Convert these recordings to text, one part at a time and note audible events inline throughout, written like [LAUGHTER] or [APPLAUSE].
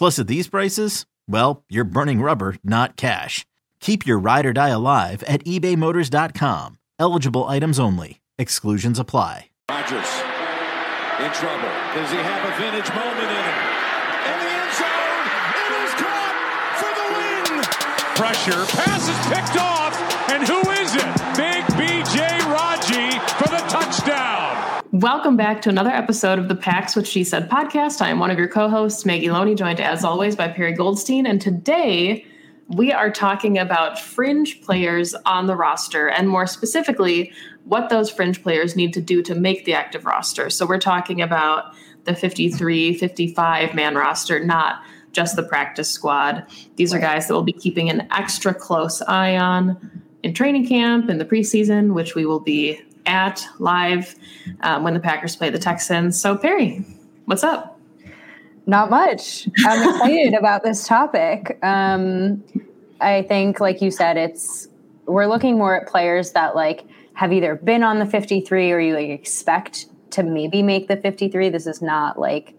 Plus, at these prices, well, you're burning rubber, not cash. Keep your ride or die alive at ebaymotors.com. Eligible items only. Exclusions apply. Rodgers in trouble. Does he have a vintage moment in him? In the end zone, it is caught for the win. Pressure, pass is picked off, and who Welcome back to another episode of the Pack's What She Said podcast. I am one of your co-hosts, Maggie Loney, joined as always by Perri Goldstein, and today we are talking about fringe players on the roster and more specifically what those fringe players need to do to make the active roster. So we're talking about the 53 55 man roster not just the practice squad. These are guys that we'll be keeping an extra close eye on in training camp in the preseason which we will be at live um, when the packers play the texans so perri what's up not much. I'm [LAUGHS] excited about this topic. Um, I think, like you said, it's we're looking more at players that like have either been on the 53 or you like expect to maybe make the 53. This is not like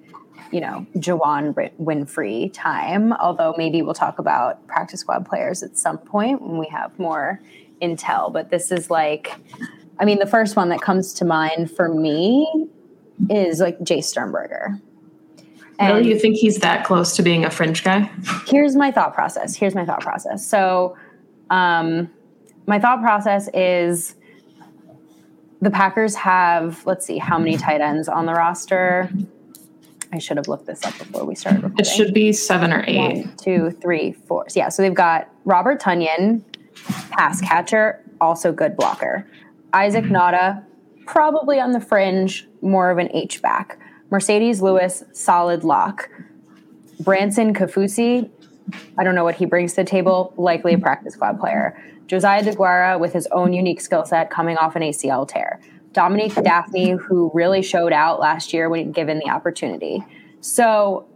you know Juwann Winfree time. Although maybe we'll talk about practice squad players at some point when we have more intel. But this is like, I mean, the first one that comes to mind for me is like Jace Sternberger. And really, you think he's that close to being a fringe guy? Here's my thought process. Here's my thought process. So, um, my thought process is the Packers have, let's see, how many tight ends on the roster? I should have looked this up before we started recording. It should be seven or eight. One, two, three, four. So yeah, so they've got Robert Tonyan, pass catcher, also good blocker. Isaac Nauta, probably on the fringe, more of an H back. Marcedes Lewis, solid lock. Branson Kaufusi, I don't know what he brings to the table, likely a practice squad player. Josiah DeGuara with his own unique skill set coming off an ACL tear. Dominique Dafney, who really showed out last year when given the opportunity. So,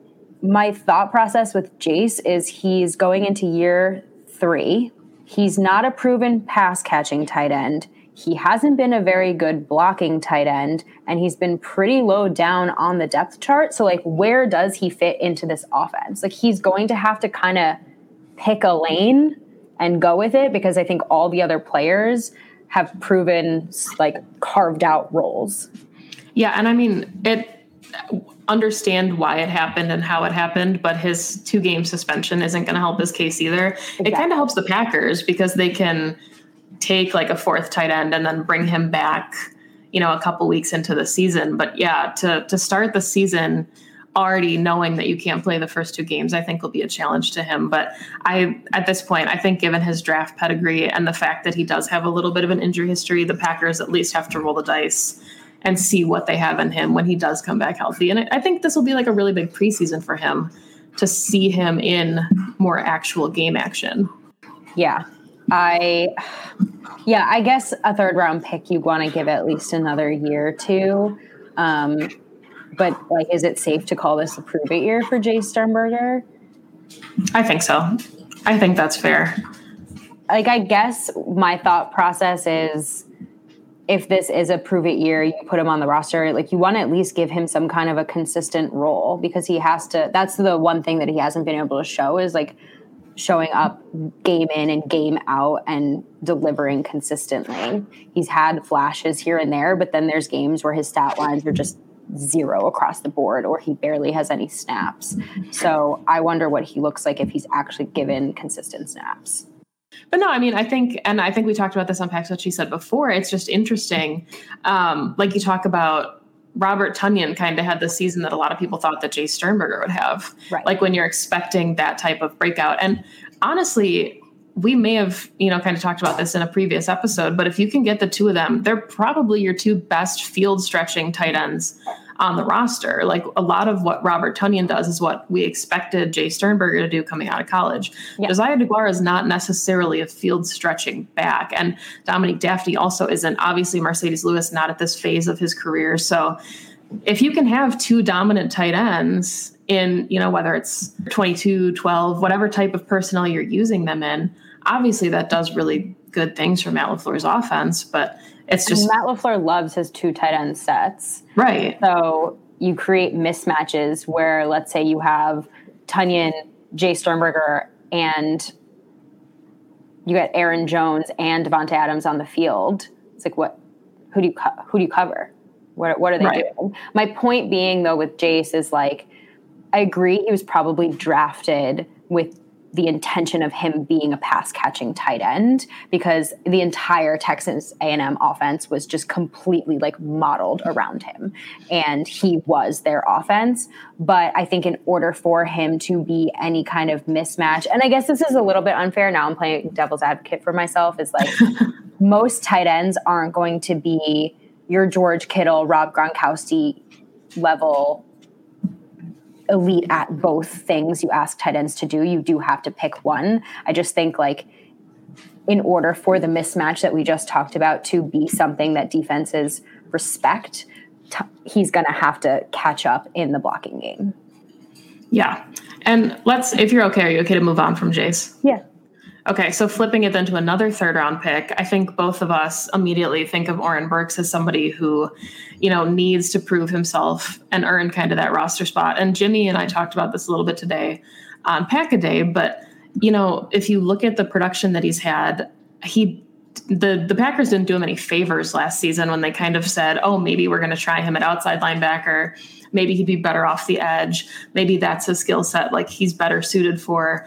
my thought process with Jace is he's going into year three. He's not a proven pass catching tight end he hasn't been a very good blocking tight end and he's been pretty low down on the depth chart. So, like, where does he fit into this offense? Like, he's going to have to kind of pick a lane and go with it because I think all the other players have proven like carved out roles. Yeah. And I mean, it, understand why it happened and how it happened, but his two game suspension isn't going to help his case either. Exactly. It kind of helps the Packers because they can take like a fourth tight end and then bring him back, you know, a couple weeks into the season. But yeah, to to start the season already knowing that you can't play the first two games, I think will be a challenge to him. But I at this point, I think given his draft pedigree and the fact that he does have a little bit of an injury history, the Packers at least have to roll the dice and see what they have in him when he does come back healthy. And I think this will be like a really big preseason for him to see him in more actual game action. Yeah, I, yeah, I guess a third round pick you want to give at least another year or two. Um, but like, is it safe to call this a prove it year for Jace Sternberger? I think so. I think that's fair. Like, I guess my thought process is if this is a prove it year, you put him on the roster, like you want to at least give him some kind of a consistent role because he has to. That's the one thing that he hasn't been able to show is like showing up game in and game out and delivering consistently. He's had flashes here and there, but then there's games where his stat lines are just zero across the board or he barely has any snaps. So I wonder what he looks like if he's actually given consistent snaps. But no, I mean, I think, and I think we talked about this on Pack's, what she said before. It's just interesting. Um, like you talk about Robert Tonyan kind of had the season that a lot of people thought that Jace Sternberger would have. Right. Like when you're expecting that type of breakout. And honestly, we may have, you know, kind of talked about this in a previous episode, but if you can get the two of them, they're probably your two best field stretching tight ends on the roster. Like a lot of what Robert Tonyan does is what we expected Jace Sternberger to do coming out of college. Yeah. Josiah DeGuara is not necessarily a field stretching back. And Dominique Dafney also isn't. Obviously, Marcedes Lewis not at this phase of his career. So if you can have two dominant tight ends in, you know, whether it's 22, 12, whatever type of personnel you're using them in, obviously that does really good things for Matt LaFleur's offense, but it's just Matt LaFleur loves his two tight end sets. right. So you create mismatches where, let's say, you have Tonyan, Jace Sternberger, and you got Aaron Jones and Davante Adams on the field. It's like, what? Who do you co- who do you cover? What what are they Right. doing? My point being, though, with Jace is like, I agree he was probably drafted with the intention of him being a pass catching tight end because the entire Texas A&M offense was just completely like modeled around him. And he was their offense. But I think in order for him to be any kind of mismatch and I guess this is a little bit unfair now I'm playing devil's advocate for myself is like [LAUGHS] most tight ends aren't going to be your George Kittle Rob Gronkowski level elite at both things you ask tight ends to do. You do have to pick one. I just think like in order for the mismatch that we just talked about to be something that defenses respect, t- he's going to have to catch up in the blocking game. Yeah. And let's, if you're okay, are you okay to move on from Jace? Yeah. Okay, so flipping it then to another third round pick, I think both of us immediately think of Oren Burks as somebody who, you know, needs to prove himself and earn kind of that roster spot. And Jimmy and I talked about this a little bit today on Pack a Day, but you know, if you look at the production that he's had, he the the Packers didn't do him any favors last season when they kind of said, "Oh, maybe we're going to try him at outside linebacker. Maybe he'd be better off the edge. Maybe that's a skill set like he's better suited for."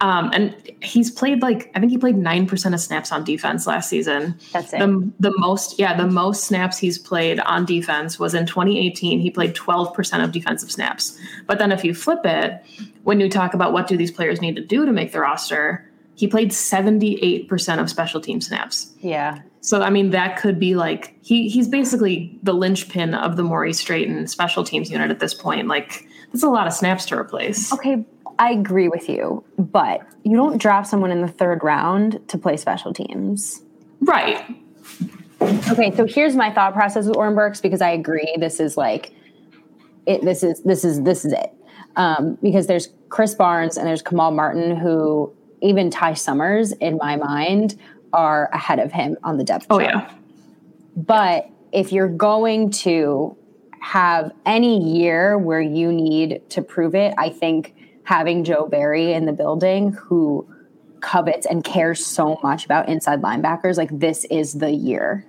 Um, and he's played like I think he played nine percent of snaps on defense last season. That's it. The, the most, yeah, the most snaps he's played on defense was in 2018. He played 12 percent of defensive snaps. But then if you flip it, when you talk about what do these players need to do to make the roster, he played 78 percent of special team snaps. Yeah. So I mean that could be like he he's basically the linchpin of the Maurice Drayton special teams unit at this point. Like that's a lot of snaps to replace. Okay, I agree with you, but you don't draft someone in the third round to play special teams. Right. Okay, so here's my thought process with Oren Burks because I agree. This is like, it. This is this is this is it. Um, because there's Krys Barnes and there's Kamal Martin, who even Ty Summers, in my mind, are ahead of him on the depth Oh chart. yeah. But if you're going to have any year where you need to prove it, I think having Joe Barry in the building who covets and cares so much about inside linebackers, like this is the year.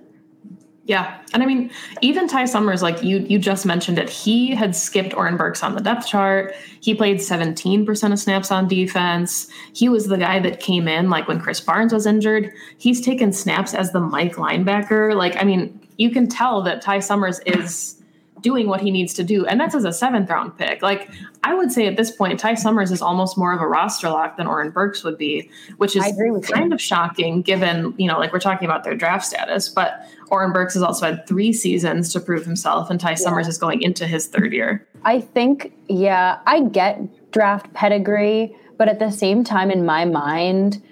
Yeah. And I mean, even Ty Summers, like you you just mentioned it, he had skipped Oren Burks on the depth chart. He played 17% of snaps on defense. He was the guy that came in like when Krys Barnes was injured. He's taken snaps as the Mike linebacker. Like, I mean, you can tell that Ty Summers is doing what he needs to do. And that's as a seventh round pick. Like, I would say at this point, Ty Summers is almost more of a roster lock than Oren Burks would be, which is with you. kind of shocking given, you know, like we're talking about their draft status. But Oren Burks has also had three seasons to prove himself, and Ty Summers is going into his third year. I think, yeah, I get draft pedigree, but at the same time, in my mind,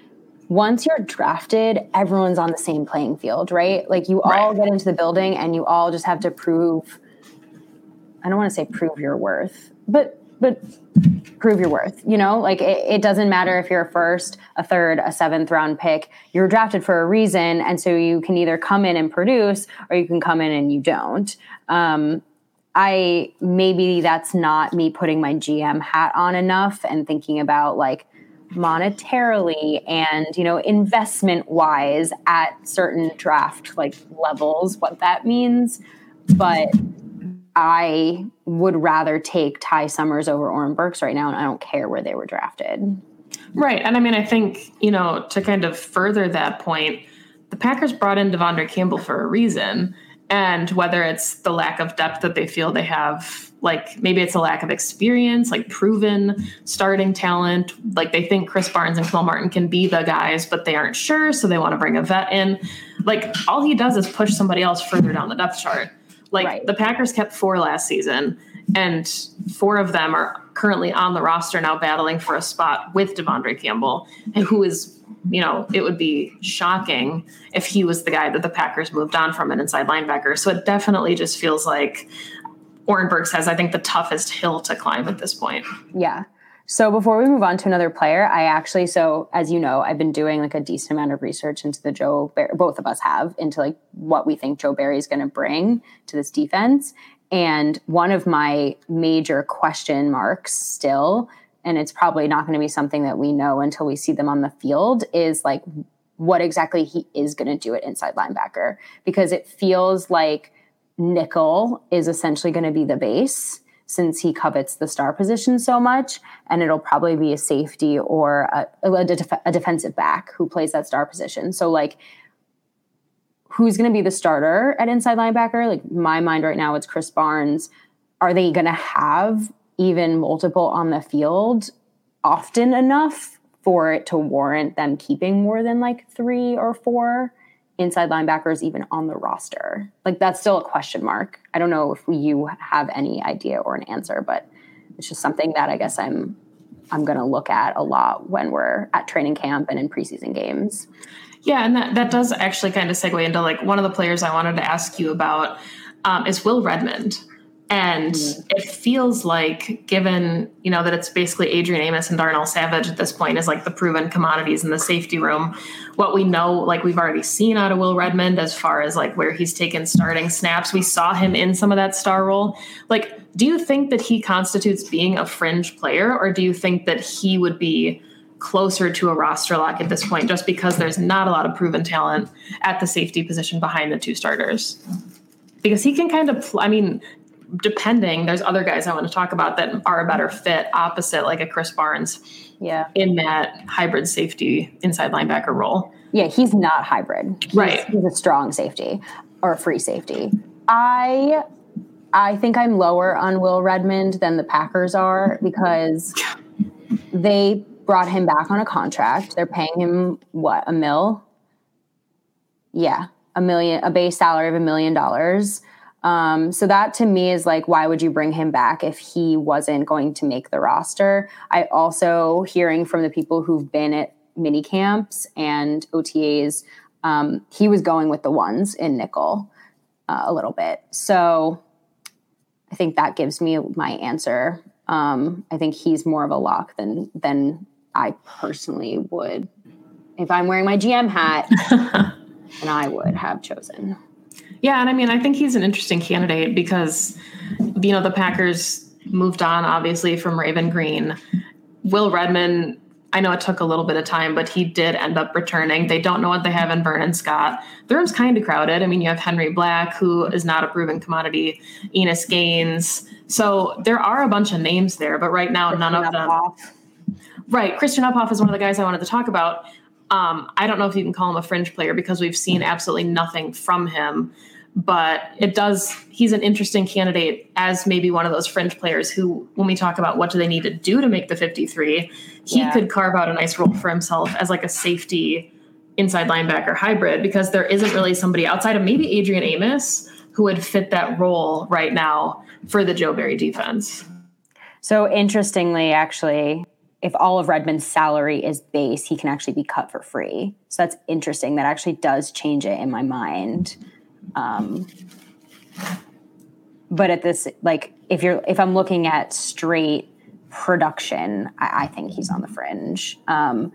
once you're drafted, everyone's on the same playing field, right? Like you all get into the building and you all just have to prove, I don't want to say prove your worth, but but prove your worth. You know, like it, it, doesn't matter if you're a first, a third, a seventh round pick. You're drafted for a reason, and so you can either come in and produce, or you can come in and you don't. Um, I maybe that's not me putting my GM hat on enough and thinking about like monetarily and you know investment wise at certain draft like levels what that means but I would rather take Ty Summers over Oren Burks right now, and I don't care where they were drafted. Right. And I mean, I think, you know, to kind of further that point, the Packers brought in De'Vondre Campbell for a reason. And whether it's the lack of depth that they feel they have, like maybe it's a lack of experience, like proven starting talent, like they think Krys Barnes and Kamal Martin can be the guys, but they aren't sure, so they want to bring a vet in. Like all he does is push somebody else further down the depth chart. Like right. the Packers kept four last season, and four of them are currently on the roster now battling for a spot with De'Vondre Campbell, and who is, you know, it would be shocking if he was the guy that the Packers moved on from an inside linebacker. So it definitely just feels like Oren Burks has, I think, the toughest hill to climb at this point. Yeah. So before we move on to another player, I actually, so as you know, I've been doing like a decent amount of research into the Joe, Bar- both of us have, into like what we think Joe Barry is going to bring to this defense. And one of my major question marks still, and it's probably not going to be something that we know until we see them on the field, is like what exactly he is going to do at inside linebacker. Because it feels like nickel is essentially going to be the base since he covets the star position so much. And it'll probably be a safety or a, a, def- a defensive back who plays that star position. So, like, who's going to be the starter at inside linebacker? Like, my mind right now, it's Krys Barnes. Are they going to have even multiple on the field often enough for it to warrant them keeping more than like three or four? Inside linebackers even on the roster? Like that's still a question mark. I don't know if you have any idea or an answer, but it's just something that I guess I'm I'm going to look at a lot when we're at training camp and in preseason games. Yeah, and that that does actually kind of segue into like one of the players I wanted to ask you about um, is Will Redmond. And it feels like, given you know that it's basically Adrian Amos and Darnell Savage at this point is like the proven commodities in the safety room. What we know, like we've already seen out of Will Redmond, as far as like where he's taken starting snaps, we saw him in some of that star role. Like, do you think that he constitutes being a fringe player, or do you think that he would be closer to a roster lock at this point, just because there's not a lot of proven talent at the safety position behind the two starters? because he can kind of i mean depending, there's other guys I want to talk about that are a better mm-hmm. fit opposite, like a Krys Barnes. Yeah. In that hybrid safety inside linebacker role. Yeah, he's not hybrid. He's, right. He's a strong safety or free safety. I I think I'm lower on Will Redmond than the Packers are [LAUGHS] because they brought him back on a contract. They're paying him what, a mill? Yeah, a million, a base salary of a million dollars. Um, so that to me is like, why would you bring him back if he wasn't going to make the roster? I also hearing from the people who've been at mini camps and OTAs, um, he was going with the ones in nickel uh, a little bit. So I think that gives me my answer. Um, I think he's more of a lock than than I personally would. If I'm wearing my GM hat, [LAUGHS] and I would have chosen. Yeah, and I mean, I think he's an interesting candidate because, you know, the Packers moved on obviously from Raven Greene. Will Redmond, I know it took a little bit of time, but he did end up returning. They don't know what they have in Vernon Scott. The room's kind of crowded. I mean, you have Henry Black, who is not a proven commodity, Innis Gaines. So there are a bunch of names there, but right now, Christian none of them. Uphoff. Right. Christian Uphoff is one of the guys I wanted to talk about. Um, I don't know if you can call him a fringe player because we've seen absolutely nothing from him. But it does, he's an interesting candidate as maybe one of those fringe players who, when we talk about what do they need to do to make the 53, he yeah. could carve out a nice role for himself as like a safety inside linebacker hybrid because there isn't really somebody outside of maybe Adrian Amos who would fit that role right now for the Joe Barry defense. So interestingly, actually, if all of Redmond's salary is base, he can actually be cut for free. So that's interesting. That actually does change it in my mind. Um, but at this, like, if you're if I'm looking at straight production, I, I think he's on the fringe. Um,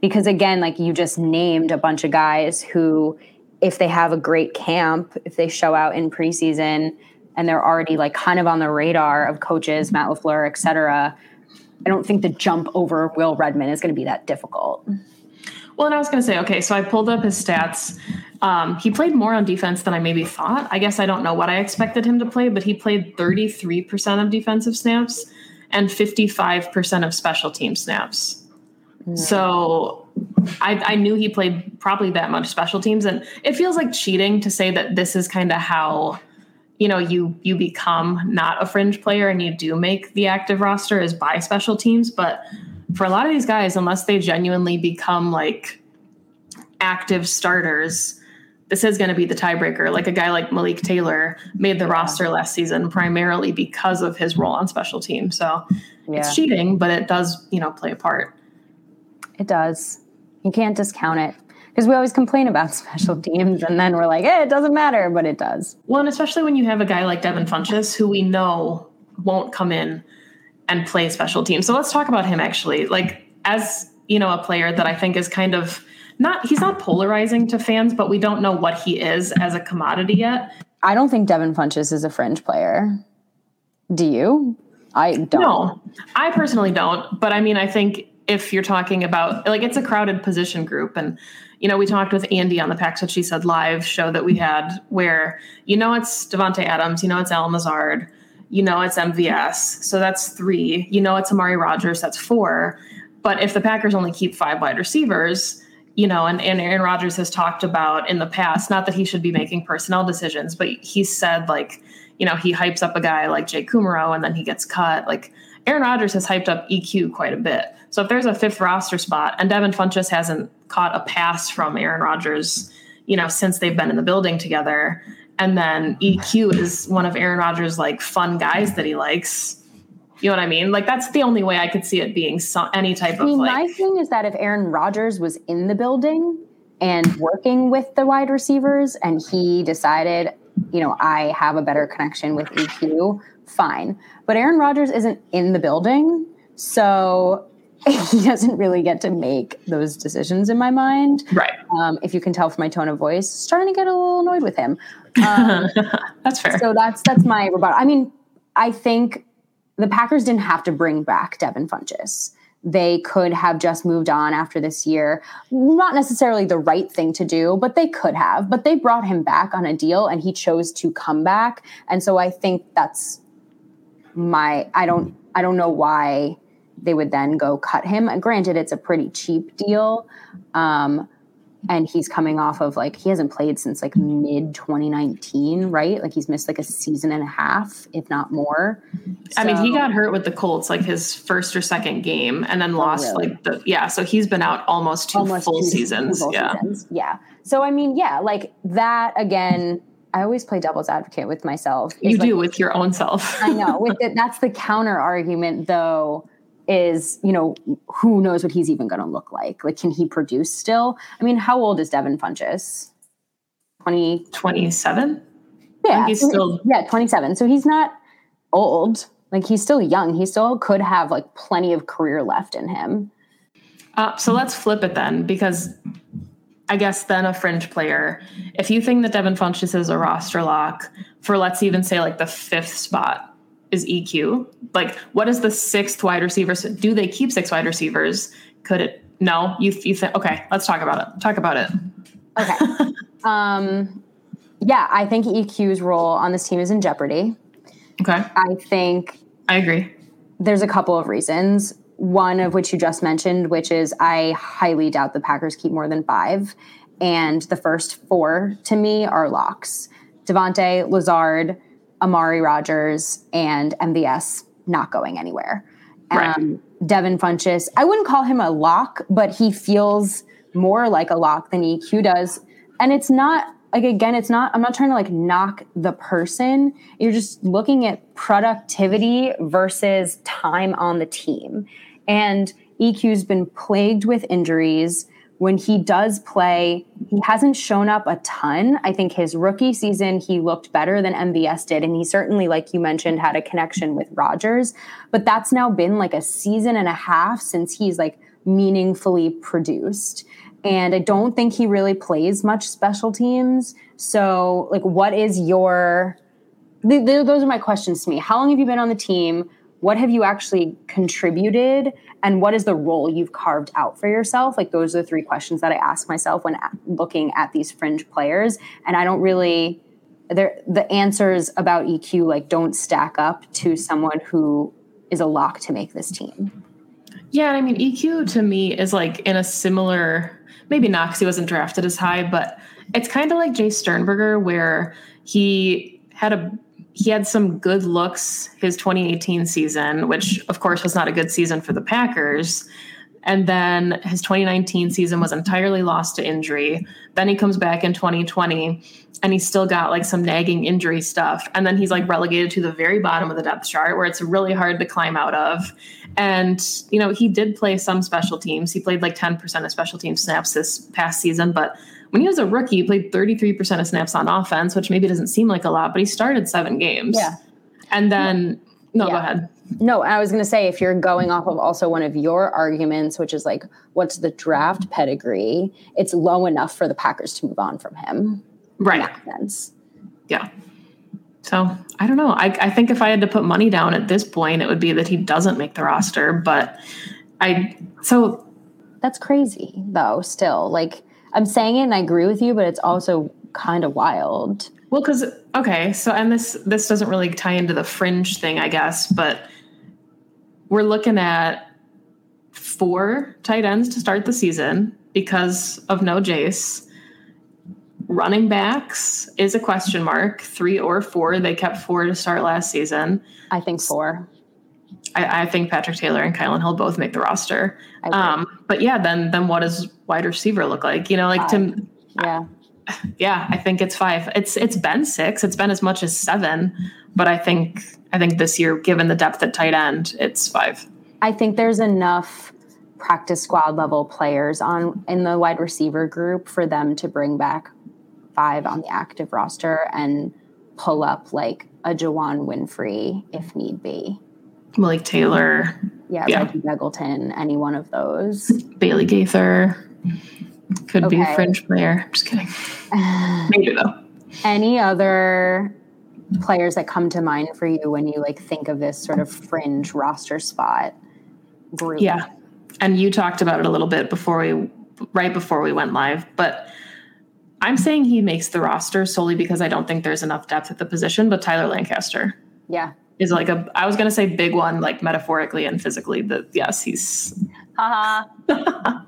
because again, like you just named a bunch of guys who, if they have a great camp, if they show out in preseason and they're already like kind of on the radar of coaches, Matt LaFleur, et cetera, I don't think the jump over Will Redmond is going to be that difficult. Well, and I was going to say, okay, so I pulled up his stats. Um, he played more on defense than I maybe thought. I guess I don't know what I expected him to play, but he played 33% of defensive snaps and 55% of special team snaps. So I, I, knew he played probably that much special teams, and it feels like cheating to say that this is kind of how you know you you become not a fringe player and you do make the active roster is by special teams. But for a lot of these guys, unless they genuinely become like active starters, this is going to be the tiebreaker. Like a guy like Malik Taylor made the yeah. roster last season primarily because of his role on special teams. So yeah. it's cheating, but it does you know play a part. It does. You can't discount it because we always complain about [LAUGHS] special teams and then we're like, hey, it doesn't matter, but it does. Well, and especially when you have a guy like Devin Funchess who we know won't come in and play special teams. So let's talk about him actually. Like as, you know, a player that I think is kind of not he's not polarizing to fans, but we don't know what he is as a commodity yet. I don't think Devin Funchess is a fringe player. Do you? I don't. No, I personally don't. But I mean, I think if you're talking about like it's a crowded position group and you know we talked with andy on the Pack's what she said live show that we had where you know it's Davante adams you know it's Allen Lazard you know it's mvs so that's three. You know it's amari Rodgers. that's four. But if the packers only keep five wide receivers you know and, and aaron rodgers has talked about in the past not that he should be making personnel decisions but he said like you know he hypes up a guy like jake kumerow and then he gets cut. Like aaron rodgers has hyped up eq quite a bit so if there's a fifth roster spot and Devin Funchess hasn't caught a pass from Aaron Rodgers, you know, since they've been in the building together, and then EQ is one of Aaron Rodgers' like fun guys that he likes. You know what I mean? Like that's the only way I could see it being some, any type I mean, of like. My thing is that if Aaron Rodgers was in the building and working with the wide receivers, and he decided, you know, I have a better connection with EQ, fine. But Aaron Rodgers isn't in the building, so [LAUGHS] he doesn't really get to make those decisions in my mind. Right. Um, if you can tell from my tone of voice, starting to get a little annoyed with him. Um, [LAUGHS] that's fair. So that's that's my rebuttal. I mean, I think the Packers didn't have to bring back Devin Funchess. They could have just moved on after this year. Not necessarily the right thing to do, but they could have. But they brought him back on a deal and he chose to come back. And so I think that's my I don't I don't know why they would then go cut him. And Granted, it's a pretty cheap deal. Um, and he's coming off of like he hasn't played since like mid 2019 right like he's missed like a season and a half if not more so, i mean he got hurt with the colts like his first or second game and then oh, lost really? like the yeah so he's been out almost two almost full two, seasons full yeah seasons. yeah so i mean yeah like that again I always play devil's advocate with myself. You like, do with your own self. [LAUGHS] I know. With [LAUGHS] it, that's the counter argument, though is, you know, who knows what he's even going to look like? Like, can he produce still? I mean, how old is Devin Funchess? 20, 27? Yeah. He's still, yeah, 27. So he's not old. Like, he's still young. He still could have like plenty of career left in him. Uh, so let's flip it then, because I guess then a fringe player, if you think that Devin Funchess is a roster lock for let's even say like the fifth spot, is EQ? Like, what is the sixth wide receiver? Do they keep six wide receivers? Could it? No, you you think? Okay, let's talk about it. Talk about it. Okay. [LAUGHS] um, yeah, I think EQ's role on this team is in jeopardy. Okay. I think I agree. There's a couple of reasons. One of which you just mentioned, which is I highly doubt the Packers keep more than five. And the first four to me are locks. Davante, Lazard, Amari Rodgers, and MVS not going anywhere. Right. Um, Devin Funchess, I wouldn't call him a lock, but he feels more like a lock than EQ does. And it's not like again, it's not, I'm not trying to like knock the person. You're just looking at productivity versus time on the team. And EQ's been plagued with injuries when he does play, he hasn't shown up a ton. I think his rookie season, he looked better than MVS did. And he certainly, like you mentioned, had a connection with Rodgers. But that's now been like a season and a half since he's like meaningfully produced. And I don't think he really plays much special teams. So, like, what is your. Th- th- those are my questions to me. How long have you been on the team? What have you actually contributed? and what is the role you've carved out for yourself like those are the three questions that i ask myself when uh, looking at these fringe players and i don't really the answers about eq like don't stack up to someone who is a lock to make this team yeah i mean eq to me is like in a similar maybe he wasn't drafted as high but it's kind of like jace sternberger where he had a he had some good looks his 2018 season, which of course was not a good season for the Packers. And then his 2019 season was entirely lost to injury. Then he comes back in 2020 and he's still got like some nagging injury stuff. And then he's like relegated to the very bottom of the depth chart where it's really hard to climb out of. And, you know, he did play some special teams. He played like 10% of special team snaps this past season, but when he was a rookie, he played 33% of snaps on offense, which maybe doesn't seem like a lot, but he started seven games. Yeah. And then, no, yeah. go ahead. No, I was going to say if you're going off of also one of your arguments, which is like, what's the draft pedigree? It's low enough for the Packers to move on from him. Right. sense. Yeah. So I don't know. I, I think if I had to put money down at this point, it would be that he doesn't make the roster. But I, so. That's crazy, though, still. Like, I'm saying it and I agree with you, but it's also kind of wild. Well, because okay, so and this this doesn't really tie into the fringe thing, I guess, but we're looking at four tight ends to start the season because of no Jace. Running backs is a question mark, three or four. They kept four to start last season. I think four. I, I, think Patrick Taylor and Kylin Hill both make the roster. Um, but yeah, then then what does wide receiver look like? You know, like five. to yeah. [SIGHS] Yeah, I think it's five. It's it's been six. It's been as much as seven, but I think I think this year, given the depth at tight end, it's five. I think there's enough practice squad level players on in the wide receiver group for them to bring back five on the active roster and pull up like a Juwann Winfree if need be. Malik Taylor. Yeah, yeah. Reggie Begelton, any one of those. Bailey Gaither. Could okay. be a fringe player. Just kidding. Maybe though. Any other players that come to mind for you when you like think of this sort of fringe roster spot group? Yeah. And you talked about it a little bit before we right before we went live, but I'm saying he makes the roster solely because I don't think there's enough depth at the position, but Tyler Lancaster. Yeah is like a I was gonna say big one, like metaphorically and physically. That yes, he's. Uh-huh. [LAUGHS]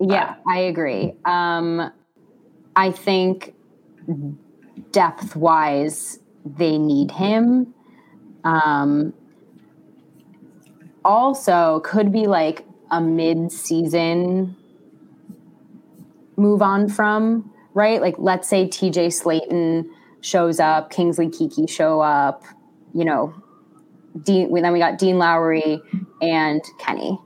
yeah, I agree. Um, I think depth wise, they need him. Um, also, could be like a mid season move on from, right? Like, let's say TJ Slaton shows up, Kingsley Keke show up, you know, Dean, then we got Dean Lowry and Kenny.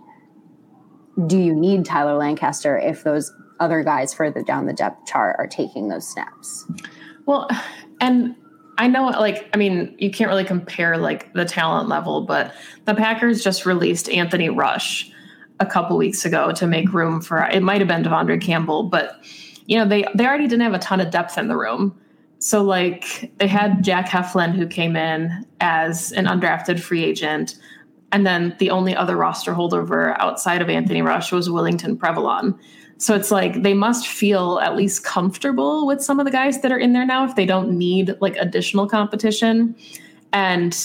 Do you need Tyler Lancaster if those other guys further down the depth chart are taking those snaps? Well, and I know, like, I mean, you can't really compare like the talent level, but the Packers just released Anthony Rush a couple weeks ago to make room for it. Might have been De'Vondre Campbell, but you know, they they already didn't have a ton of depth in the room. So, like, they had Jack Heflin, who came in as an undrafted free agent. And then the only other roster holdover outside of Anthony Rush was Willington Previlon. So it's like they must feel at least comfortable with some of the guys that are in there now if they don't need like additional competition. And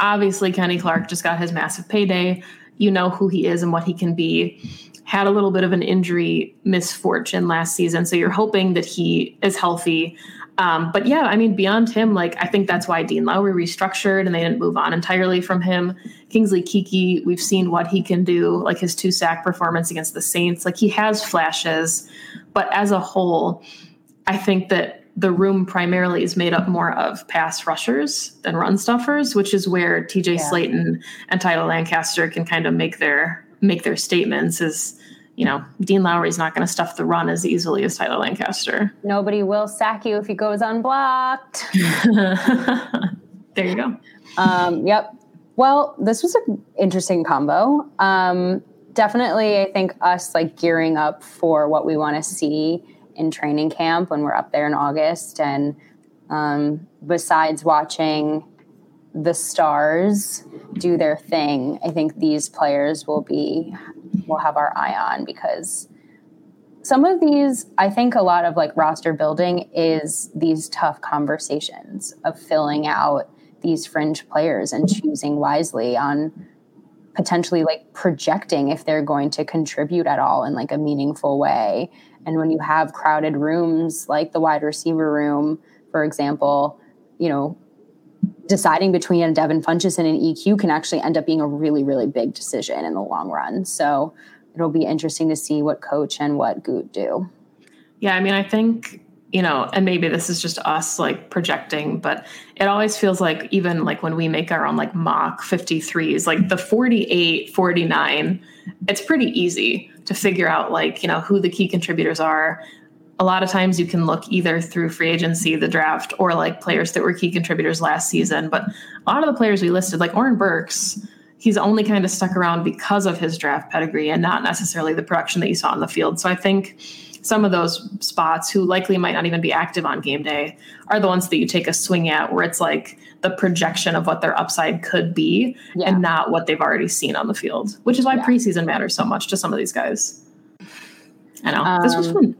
obviously, Kenny Clark just got his massive payday. You know who he is and what he can be. Had a little bit of an injury misfortune last season. So you're hoping that he is healthy. Um, but yeah, I mean, beyond him, like I think that's why Dean Lowry restructured and they didn't move on entirely from him. Kingsley Keke, we've seen what he can do, like his two sack performance against the Saints. Like he has flashes, but as a whole, I think that the room primarily is made up more of pass rushers than run stuffers, which is where TJ yeah. Slaton and Tyler Lancaster can kind of make their make their statements. Is you know, Dean Lowry's not going to stuff the run as easily as Tyler Lancaster. Nobody will sack you if he goes unblocked. [LAUGHS] there you go. Um, yep. Well, this was an interesting combo. Um, definitely, I think us like gearing up for what we want to see in training camp when we're up there in August. And um, besides watching the stars do their thing, I think these players will be we'll have our eye on because some of these i think a lot of like roster building is these tough conversations of filling out these fringe players and choosing wisely on potentially like projecting if they're going to contribute at all in like a meaningful way. And when you have crowded rooms like the wide receiver room for example you know deciding between a Devin Funchess and an EQ can actually end up being a really, really big decision in the long run. So it'll be interesting to see what coach and what Gute do. Yeah, I mean, I think you know, and maybe this is just us like projecting, but it always feels like even like when we make our own like mock 53s, like the 48, 49, it's pretty easy to figure out like, you know, who the key contributors are, a lot of times you can look either through free agency, the draft, or like players that were key contributors last season. But a lot of the players we listed, like Oren Burks, he's only kind of stuck around because of his draft pedigree and not necessarily the production that you saw on the field. So I think some of those spots who likely might not even be active on game day are the ones that you take a swing at where it's like the projection of what their upside could be yeah. and not what they've already seen on the field, which is why yeah. preseason matters so much to some of these guys. I know. Um, this was um, fun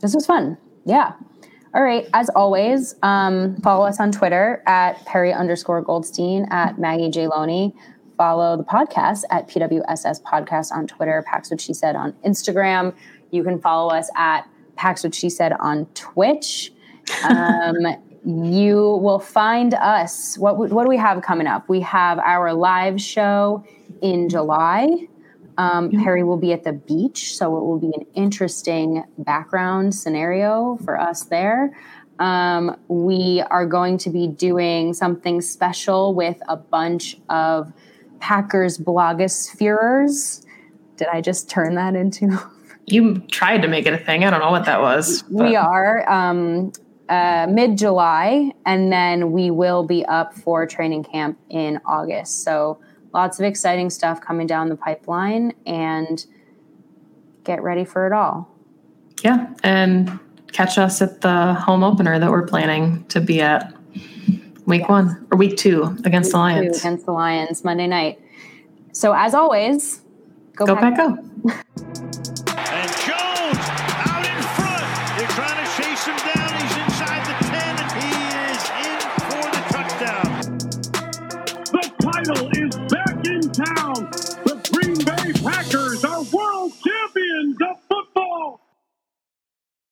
this was fun. Yeah. All right. As always, um, follow us on Twitter at Perri underscore Goldstein at Maggie J. Loney. Follow the podcast at PWSS Podcast on Twitter, Pack's What She Said on Instagram. You can follow us at Pack's What She Said on Twitch. Um, [LAUGHS] you will find us. What, what do we have coming up? We have our live show in July. Um, Perri will be at the beach, so it will be an interesting background scenario for us there. Um, we are going to be doing something special with a bunch of Packers blogospherers. Did I just turn that into? [LAUGHS] you tried to make it a thing. I don't know what that was. But. We are um, uh, mid July, and then we will be up for training camp in August. So lots of exciting stuff coming down the pipeline and get ready for it all. Yeah. And catch us at the home opener that we're planning to be at week yes. one or week two against week the Lions. Against the Lions Monday night. So as always, go, go back, go. and